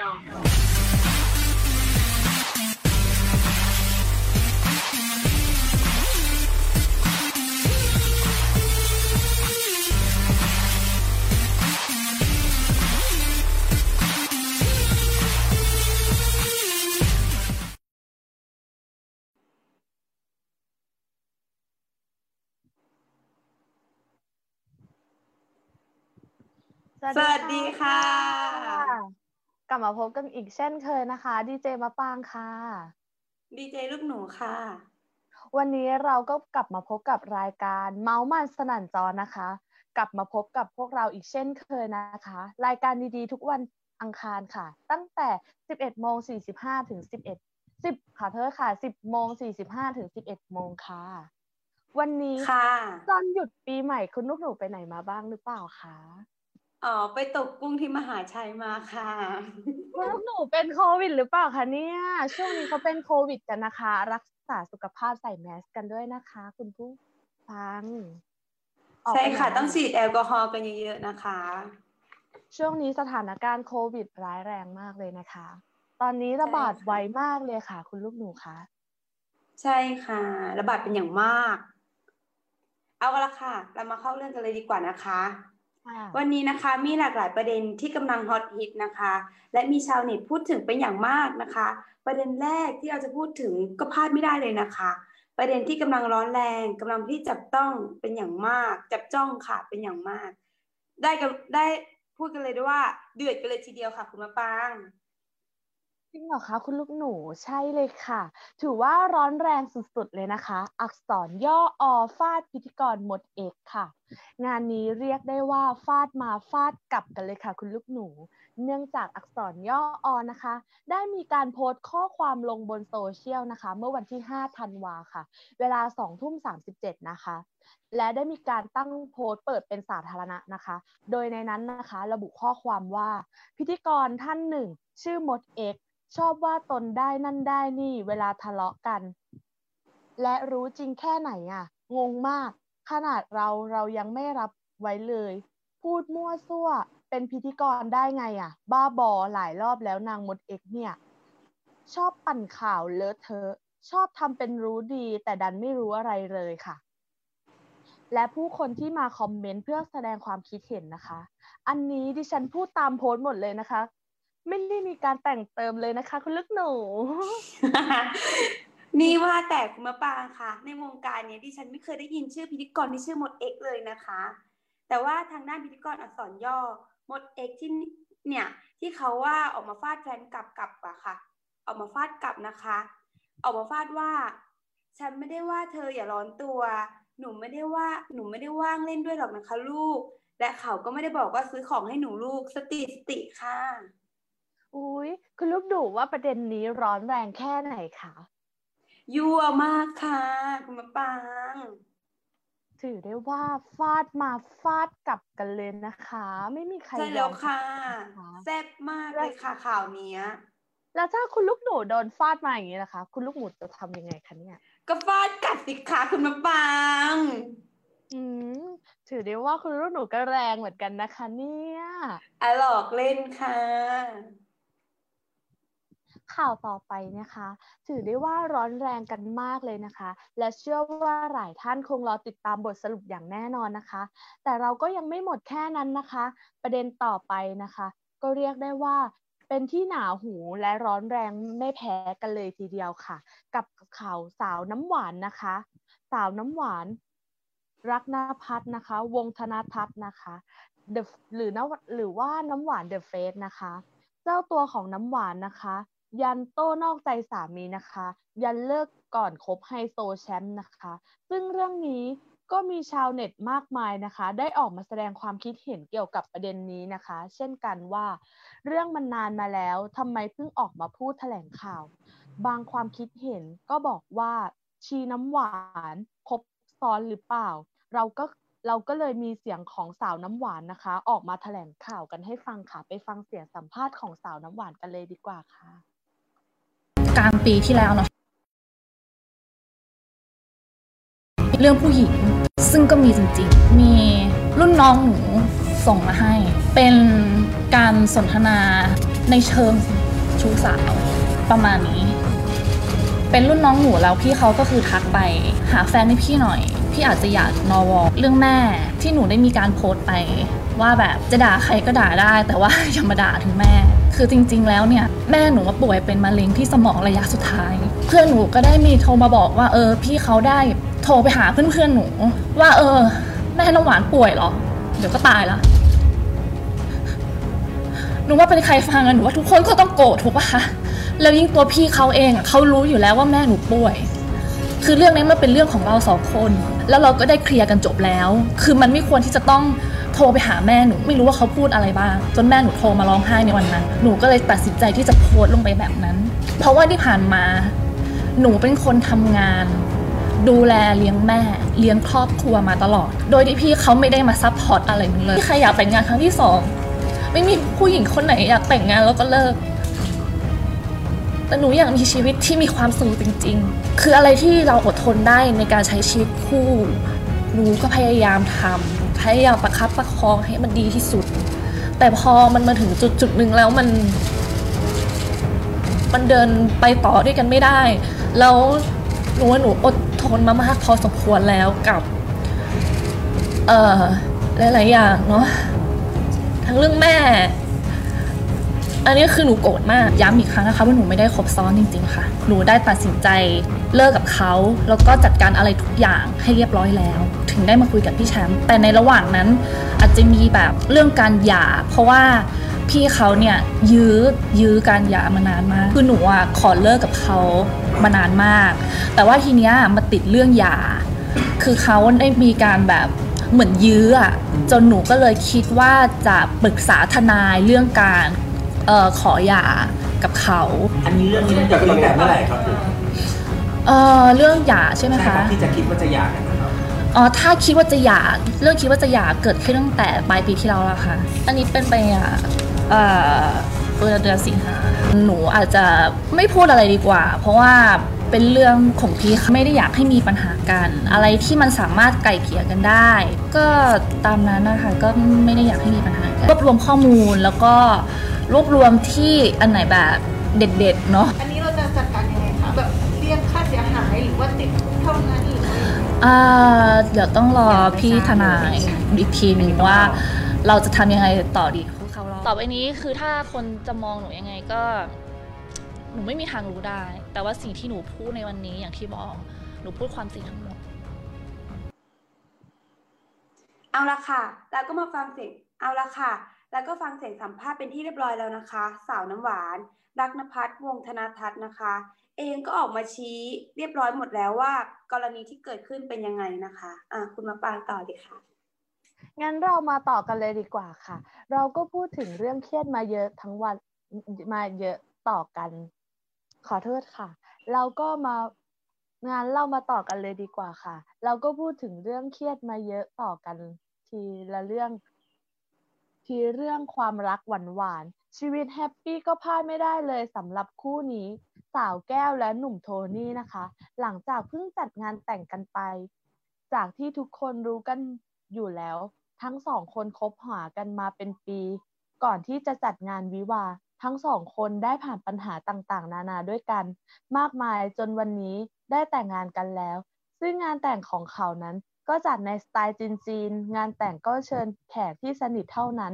สวัสดีค่ะ กลับมาพบกันอีกเช่นเคยนะคะดีเจมะปางค่ะดีเจลูกหนูค่ะ วันนี้เราก็กลับมาพบกับรายการเมาส์มันสนั่นจอนะคะ กลับมาพบกับพวกเราอีกเช่นเคยนะคะ รายการดีๆ ทุกวันอังคารค่ะ ตั้งแต่ 11โมง45ถึง11 10ค่ะเธอค่ะ 10โมง45ถึง11โมงค่ะ วันนี้ค่ะตอนหยุดปีใหม่คุณลูกหนูไปไหนมาบ้างหรือเปล่าคะ อ๋อไปตกกุ้งที่มหาชัยมาค่ะคุณลูกหนูเป็นโควิดหรือเปล่าคะเนี่ย ช่วงนี้เขาเป็นโควิดกันนะคะ รักษาสุขภาพใส่แมสกันด้วยนะคะ คุณผู้ฟังออกใช่ไปไหนค่ะ ต้องฉีดแอลกอฮอล์กันเยอะๆนะคะ ช่วงนี้สถานการณ์โควิดร้ายแรงมากเลยนะคะ ตอนนี้ระบาดใช่ค่ะไวมากเลยค่ะ คุณลูกหนูคะใช่ค่ะ ระบาดเป็นอย่างมาก เอาละค่ะ เรามาเข้าเรื่องกันเลยดีกว่านะคะค่ะ วันนี้นะคะมีหลากหลายประเด็นที่กำลังฮอตฮิตนะคะ และมีชาวเน็ตพูดถึงเป็นอย่างมากนะคะ ประเด็นแรกที่เราจะพูดถึงก็พลาดไม่ได้เลยนะคะ ประเด็นที่กำลังร้อนแรงกำลังที่จับต้องเป็นอย่างมาก จับจ้องค่ะเป็นอย่างมาก ได้กับได้พูดกันเลยด้วยว่าเดือดกันเลยทีเดียวค่ะคุณมะปาง จริงเหรอคะคุณลูกหนูใช่เลยค่ะ ถือว่าร้อนแรงสุดๆเลยนะคะ อักษรย่ออฟาดพิธีกรหมดเอกค่ะ งานนี้เรียกได้ว่าฟาดมาฟาดกลับกันเลยค่ะ คุณลูกหนู เนื่องจากอักษรย่ออนะคะ ได้มีการโพสต์ข้อความลงบนโซเชียลนะคะ เมื่อวันที่ 5 ธันวาค่ะ เวลา2ทุ่ม37 นะคะ และได้มีการตั้งโพสต์เปิดเป็นสาธารณะนะคะ โดยในนั้นนะคะ ระบุข้อความว่าพิธีกรท่านหนึ่ง ชื่อมดเอก ชอบว่าตนได้นั่นได้นี่เวลาทะเลาะกัน และรู้จริงแค่ไหนอะ งงมาก ขนาดเราเรายังไม่รับไว้เลย พูดมั่วซั่วเป็นพิธีกรได้ไงอะ บ้าบอหลายรอบแล้วนางมดเอกเนี่ย ชอบปั่นข่าวเลอะเทอะ ชอบทำเป็นรู้ดี แต่ดันไม่รู้อะไรเลยค่ะ และผู้คนที่มาคอมเมนต์เพื่อแสดงความคิดเห็นนะคะ อันนี้ดิฉันพูดตามโพสต์หมดเลยนะคะ ไม่ได้มีการแต่งเติมเลยนะคะ คุณลึกหนู นี่ว่าแต่คุณมะปางค่ะ ในวงการเนี้ยดิฉันไม่เคยได้ยินชื่อพิธีกรที่ชื่อมดเอ็กเลยนะคะ แต่ว่าทางด้านพิธีกรอักษรย่อมดเอ็กที่เนี่ย ที่เขาว่าออกมาฟาดแฟนกลับกลับอะค่ะ ออกมาฟาดกลับนะคะ ออกมาฟาดว่า ฉันไม่ได้ว่าเธออย่าร้อนตัว หนูไม่ได้ว่าหนูไม่ได้ว่างเล่นด้วยหรอกนะคะ ลูก และเขาก็ไม่ได้บอกว่าซื้อของให้หนูลูกสติสติค่ะ อุ้ยคุณลูกดูว่าประเด็นนี้ร้อนแรงแค่ไหนคะยั่วมากค่ะคุณมะปางถือได้ว่าฟาดมาฟาดกลับกันเลยนะคะ ไม่มีใครใช่ยแล้อวมค่ะนะคะแซ่บมากเลยค่ะข่าวเนี้ยแล้วถ้าคุณลูกหนูโดนฟาดมาอย่างนี้นะคะ คุณลูกหนูจะทำยังไงคะเนี่ย ก็ฟาดกัดสิคะคุณมะปางอืมถือได้ว่าคุณลูกหนูก็แรงเหมือนกันนะคะเนี่ยอะหลอกเล่นค่ะ ข่าวต่อไปนะคะ ถือได้ว่าร้อนแรงกันมากเลยนะคะ และเชื่อว่าหลายท่านคงรอติดตามบทสรุปอย่างแน่นอนนะคะ แต่เราก็ยังไม่หมดแค่นั้นนะคะ ประเด็นต่อไปนะคะ ก็เรียกได้ว่าเป็นที่หนาหูและร้อนแรงไม่แพ้กันเลยทีเดียวค่ะ กับข่าวสาวน้ำหวานนะคะ สาวน้ำหวานรักนาพัฒนะคะ วงธนทัศน์นะคะหรือน้ำหรือว่าน้ำหวานเดอะเฟสนะคะ เจ้าตัวของน้ำหวานนะคะ ยันโต้นอกใจสามีนะคะ ยันเลิกก่อนคบไฮโซแชมป์นะคะ ซึ่งเรื่องนี้ก็มีชาวเน็ตมากมายนะคะ ได้ออกมาแสดงความคิดเห็นเกี่ยวกับประเด็นนี้นะคะ เช่นกันว่า เรื่องมันนานมาแล้วทำไมเพิ่งออกมาพูดแถลงข่าว บางความคิดเห็นก็บอกว่าชีน้ำหวานคบซ้อนหรือเปล่า เราก็เราก็เลยมีเสียงของสาวน้ำหวานนะคะ ออกมาแถลงข่าวกันให้ฟังค่ะ ไปฟังเสียงสัมภาษณ์ของสาวน้ำหวานกันเลยดีกว่าค่ะ กลางปีที่แล้วเนาะเรื่องผู้หญิงซึ่งก็มีจริงๆ มีรุ่นน้องหนูส่งมาให้ เป็นการสนทนาในเชิงชู้สาวประมาณนี้ เป็นรุ่นน้องหนูแล้วพี่เขาก็คือทักไป หาแฟนให้พี่หน่อย พี่อาจจะอยากนอวอเรื่องแม่ที่หนูได้มีการโพสต์ไป ว่าแบบจะด่าใครก็ด่าได้ แต่ว่าอย่ามาด่าถึงแม่ คือจริง ๆ แล้วเนี่ยแม่หนูป่วยเป็นมะเร็งที่สมองระยะสุดท้าย เพื่อนหนูก็ได้มีโทรมาบอกว่าเออ พี่เขาได้โทรไปหาเพื่อนๆหนู ว่าเออ แม่น้ำหวานป่วยหรอ เดี๋ยวก็ตายละหนูว่าเป็นใครฟังอะหนูว่าทุกคนก็ต้องโกรธถูกปะคะแล้วยิ่งตัวพี่เขาเองเขารู้อยู่แล้วว่าแม่หนูป่วย คือเรื่องนี้มันเป็นเรื่องของเราสองคน แล้วเราก็ได้เคลียร์กันจบแล้ว คือมันไม่ควรที่จะต้อง ทรไปหาแม่หนูไม่รู้ว่าเขาพูดอะไรบ้าง จนแม่หนูโทรมาร้องไห้ในวันนั้น หนูก็เลยตัดสินใจที่จะโพสต์ลงไปแบบนั้น เพราะว่าที่ผ่านมา หนูเป็นคนทำงาน ดูแลเลี้ยงแม่ เลี้ยงครอบครัวมาตลอด โดยที่พี่เขาไม่ได้มา support อะไรหนูเลยที่ใครอยากแต่งงานครั้งที่สองไม่มีผู้หญิงคนไหนอยากแต่งงานแล้วก็เลิกแต่หนูอยากมีชีวิตที่มีความสุขจริง ๆ คืออะไรที่เราอดทนได้ในการใช้ชีวิตคู่ หนูก็พยายามทำ พยายามประคับประคองให้มันดีที่สุด แต่พอมันมาถึงจุดจุดหนึ่งแล้วมัน มันเดินไปต่อด้วยกันไม่ได้ แล้วหนูว่าหนูอดทนมามากพอสมควรแล้วกับ เอ่อหลายๆอย่างเนาะทั้งเรื่องแม่ อันนี้คือหนูโกรธมาก ย้ำอีกครั้งนะคะว่าหนูไม่ได้คบซ้อนจริง ๆ ค่ะ หนูได้ตัดสินใจเลิกกับเขา แล้วก็จัดการอะไรทุกอย่างให้เรียบร้อยแล้ว ถึงได้มาคุยกับพี่แชมป์แต่ในระหว่างนั้น อาจจะมีแบบเรื่องการหย่า เพราะว่าพี่เขาเนี่ยยื้อยื้อการหย่ามานานมาก คือหนูอะขอเลิกกับเขามานานมาก แต่ว่าทีเนี้ยมาติดเรื่องหย่า คือเขาได้มีการแบบเหมือนยื้ออะจนหนูก็เลยคิดว่าจะปรึกษาทนายเรื่องการ เออขอหย่ากับเขาอันนี้เรื่องนี้มันจะเป็นตั้งแต่เมื่อไหร่ครับผมเออเรื่องหย่าใช่ไหมใช่คคะรับที่จะคิดว่าจะหย่ากันนะครับอ๋อถ้าคิดว่าจะหย่าเรื่องคิดว่าจะหย่าเกิดขึ้นตั้งแต่ปลายปีที่แล้วแล้วค่ะ อันนี้เป็นไปอะเอ่อเดือนเดือนสิงหาหนูอาจจะไม่พูดอะไรดีกว่า เพราะว่าเป็นเรื่องของพี่เขาไม่ได้อยากให้มีปัญหากัน อะไรที่มันสามารถไกล่เกลี่ยกันได้ ก็ตามนั้นนะคะก็ไม่ได้อยากให้มีปัญหากันรวบรวมข้อมูลแล้วก็ รวบรวมที่อันไหนแบบเด็ดๆเนาะอันนี้เราจะจัดการยังไงคะแบบเรียกค่าเสียหายหรือว่าติดคุกเท่านั้นหรือว่ายังไงอ่าเดี๋ยวต้องรอพี่ทนายอีกทีหนึ่งว่า เราจะทำยังไงต่อดีต่อไปนี้คือถ้าคนจะมองหนูยังไงก็หนูไม่มีทางรู้ได้ แต่ว่าสิ่งที่หนูพูดในวันนี้อย่างที่บอกหนูพูดความจริงทั้งหมด เอาละค่ะ แล้วก็มาฟังเสียงเอาละค่ะ แล้วก็ฟังเสียงสัมภาษณ์เป็นที่เรียบร้อยแล้วนะคะ สาวน้ำหวาน รักนภัทรวงธนาทัศน์นะคะ เองก็ออกมาชี้เรียบร้อยหมดแล้วว่า กรณีที่เกิดขึ้นเป็นยังไงนะคะอะคุณมาปางต่อเลยค่ะงั้นเรามาต่อกันเลยดีกว่าค่ะ เราก็พูดถึงเรื่องเครียดมาเยอะทั้งวันมาเยอะต่อกัน ขอโทษค่ะ เราก็มางานเรามาต่อกันเลยดีกว่าค่ะ เราก็พูดถึงเรื่องเครียดมาเยอะต่อกันทีละเรื่อง ทีเรื่องความรักหวานหวานๆชีวิตแฮปปี้ก็พลาดไม่ได้เลยสำหรับคู่นี้ สาวแก้วและหนุ่มโทนี่นะคะ หลังจากเพิ่งจัดงานแต่งกันไป จากที่ทุกคนรู้กันอยู่แล้ว ทั้งสองคนคบหากันมาเป็นปี ก่อนที่จะจัดงานวิวา ทั้งสองคนได้ผ่านปัญหาต่างๆ นานาด้วยกัน มากมายจนวันนี้ได้แต่งงานกันแล้ว ซึ่งงานแต่งของเขานั้น ก็จัดในสไตล์จีนๆงานแต่งก็เชิญแขกที่สนิทเท่านั้น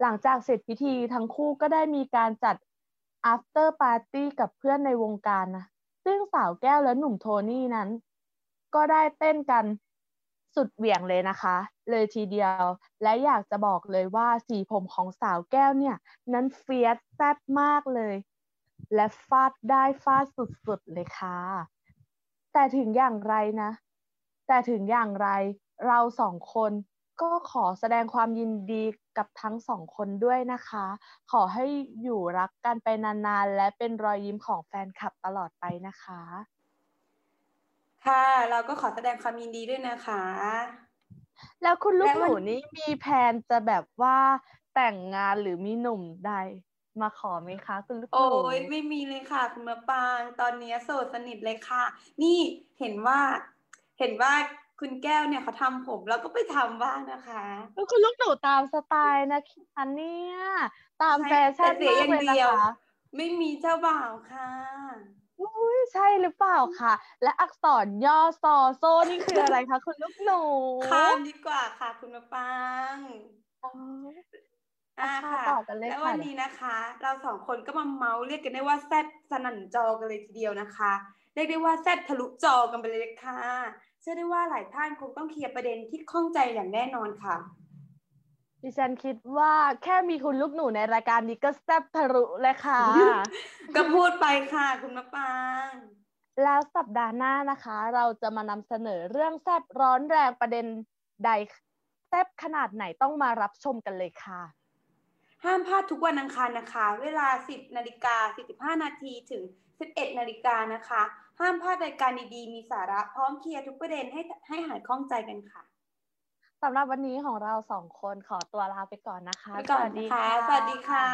หลังจากเสร็จพิธีทั้งคู่ก็ได้มีการจัด after party กับเพื่อนในวงการนะซึ่งสาวแก้วและหนุ่มโทนี่นั้น ก็ได้เต้นกันสุดเหวี่ยงเลยนะคะ เลยทีเดียว และอยากจะบอกเลยว่าสีผมของสาวแก้วเนี่ย นั้นเฟียสแซ่บมากเลย และฟาดได้ฟาดสุดๆเลยค่ะ แต่ถึงอย่างไรนะ แต่ถึงอย่างไรเราสองคนก็ขอแสดงความยินดีกับทั้งสองคนด้วยนะคะ ขอให้อยู่รักกันไปนานๆ และเป็นรอยยิ้มของแฟนคลับตลอดไปนะคะ ค่ะเราก็ขอแสดงความยินดีด้วยนะคะ แล้วคุณลูกและหวันนูนี่มีแผนจะแบบว่าแต่งงานหรือมีหนุ่มใดมาขอไหมคะคุณลูกหโอ้นูยไม่มีเลยค่ะ คุณมะปาง ตอนนี้โสดสนิทเลยค่ะ นี่เห็นว่า เห็นว่าคุณแก้วเนี่ยเขาทำผมเราก็ไปทำบ้างนะคะแล้วคุณลูกหนูตามสไตล์นะคะเนี่ยตามใช่แฟชั่นแต่เสียมากเลยอย่างเดีนะยวคะไม่มีเจ้าบ่าวค่ะอุ้ยใช่หรือเปล่าคะและอักษรย่อซอโซนี่คืออะไรคะคุณลูกหนูข้ามดีกว่าค่ะ คุณมะปางอ๋ออ่าค่ะค่ะต่อกันเลยแล้วค่ะวันนี้นะคะ เราสองคนก็มาเมาส์เรียกกันได้ว่าแซบสนั่นจอกันเลยทีเดียวนะคะ เรียกได้ว่าแซบทะลุจอกันไปเลยค่ะ เชื่อได้ว่าหลายท่านคงต้องเคลียร์ประเด็นที่ข้องใจอย่างแน่นอนค่ะ ดิฉันคิดว่าแค่มีคุณลูกหนูในรายการนี้ก็แซ่บทะลุเลยค่ะ ก็พูดไปค่ะคุณมะปางแล้วสัปดาห์หน้านะคะ เราจะมานำเสนอเรื่องแซ่บร้อนแรงประเด็นใดแซ่บขนาดไหนต้องมารับชมกันเลยค่ะ ห้ามพลาดทุกวันอังคารนะคะ เวลา 10นาฬิกา45 นาทีถึง 11นาฬิกานะคะ ห้ามพลาดรายการดีๆ มีสาระพร้อมเคลียร์ทุกประเด็นให้ให้หายข้องใจกันค่ะสำหรับวันนี้ของเราสองคนขอตัวลาไปก่อนนะคะไปก่อนนะคะสวัสดีค่ะ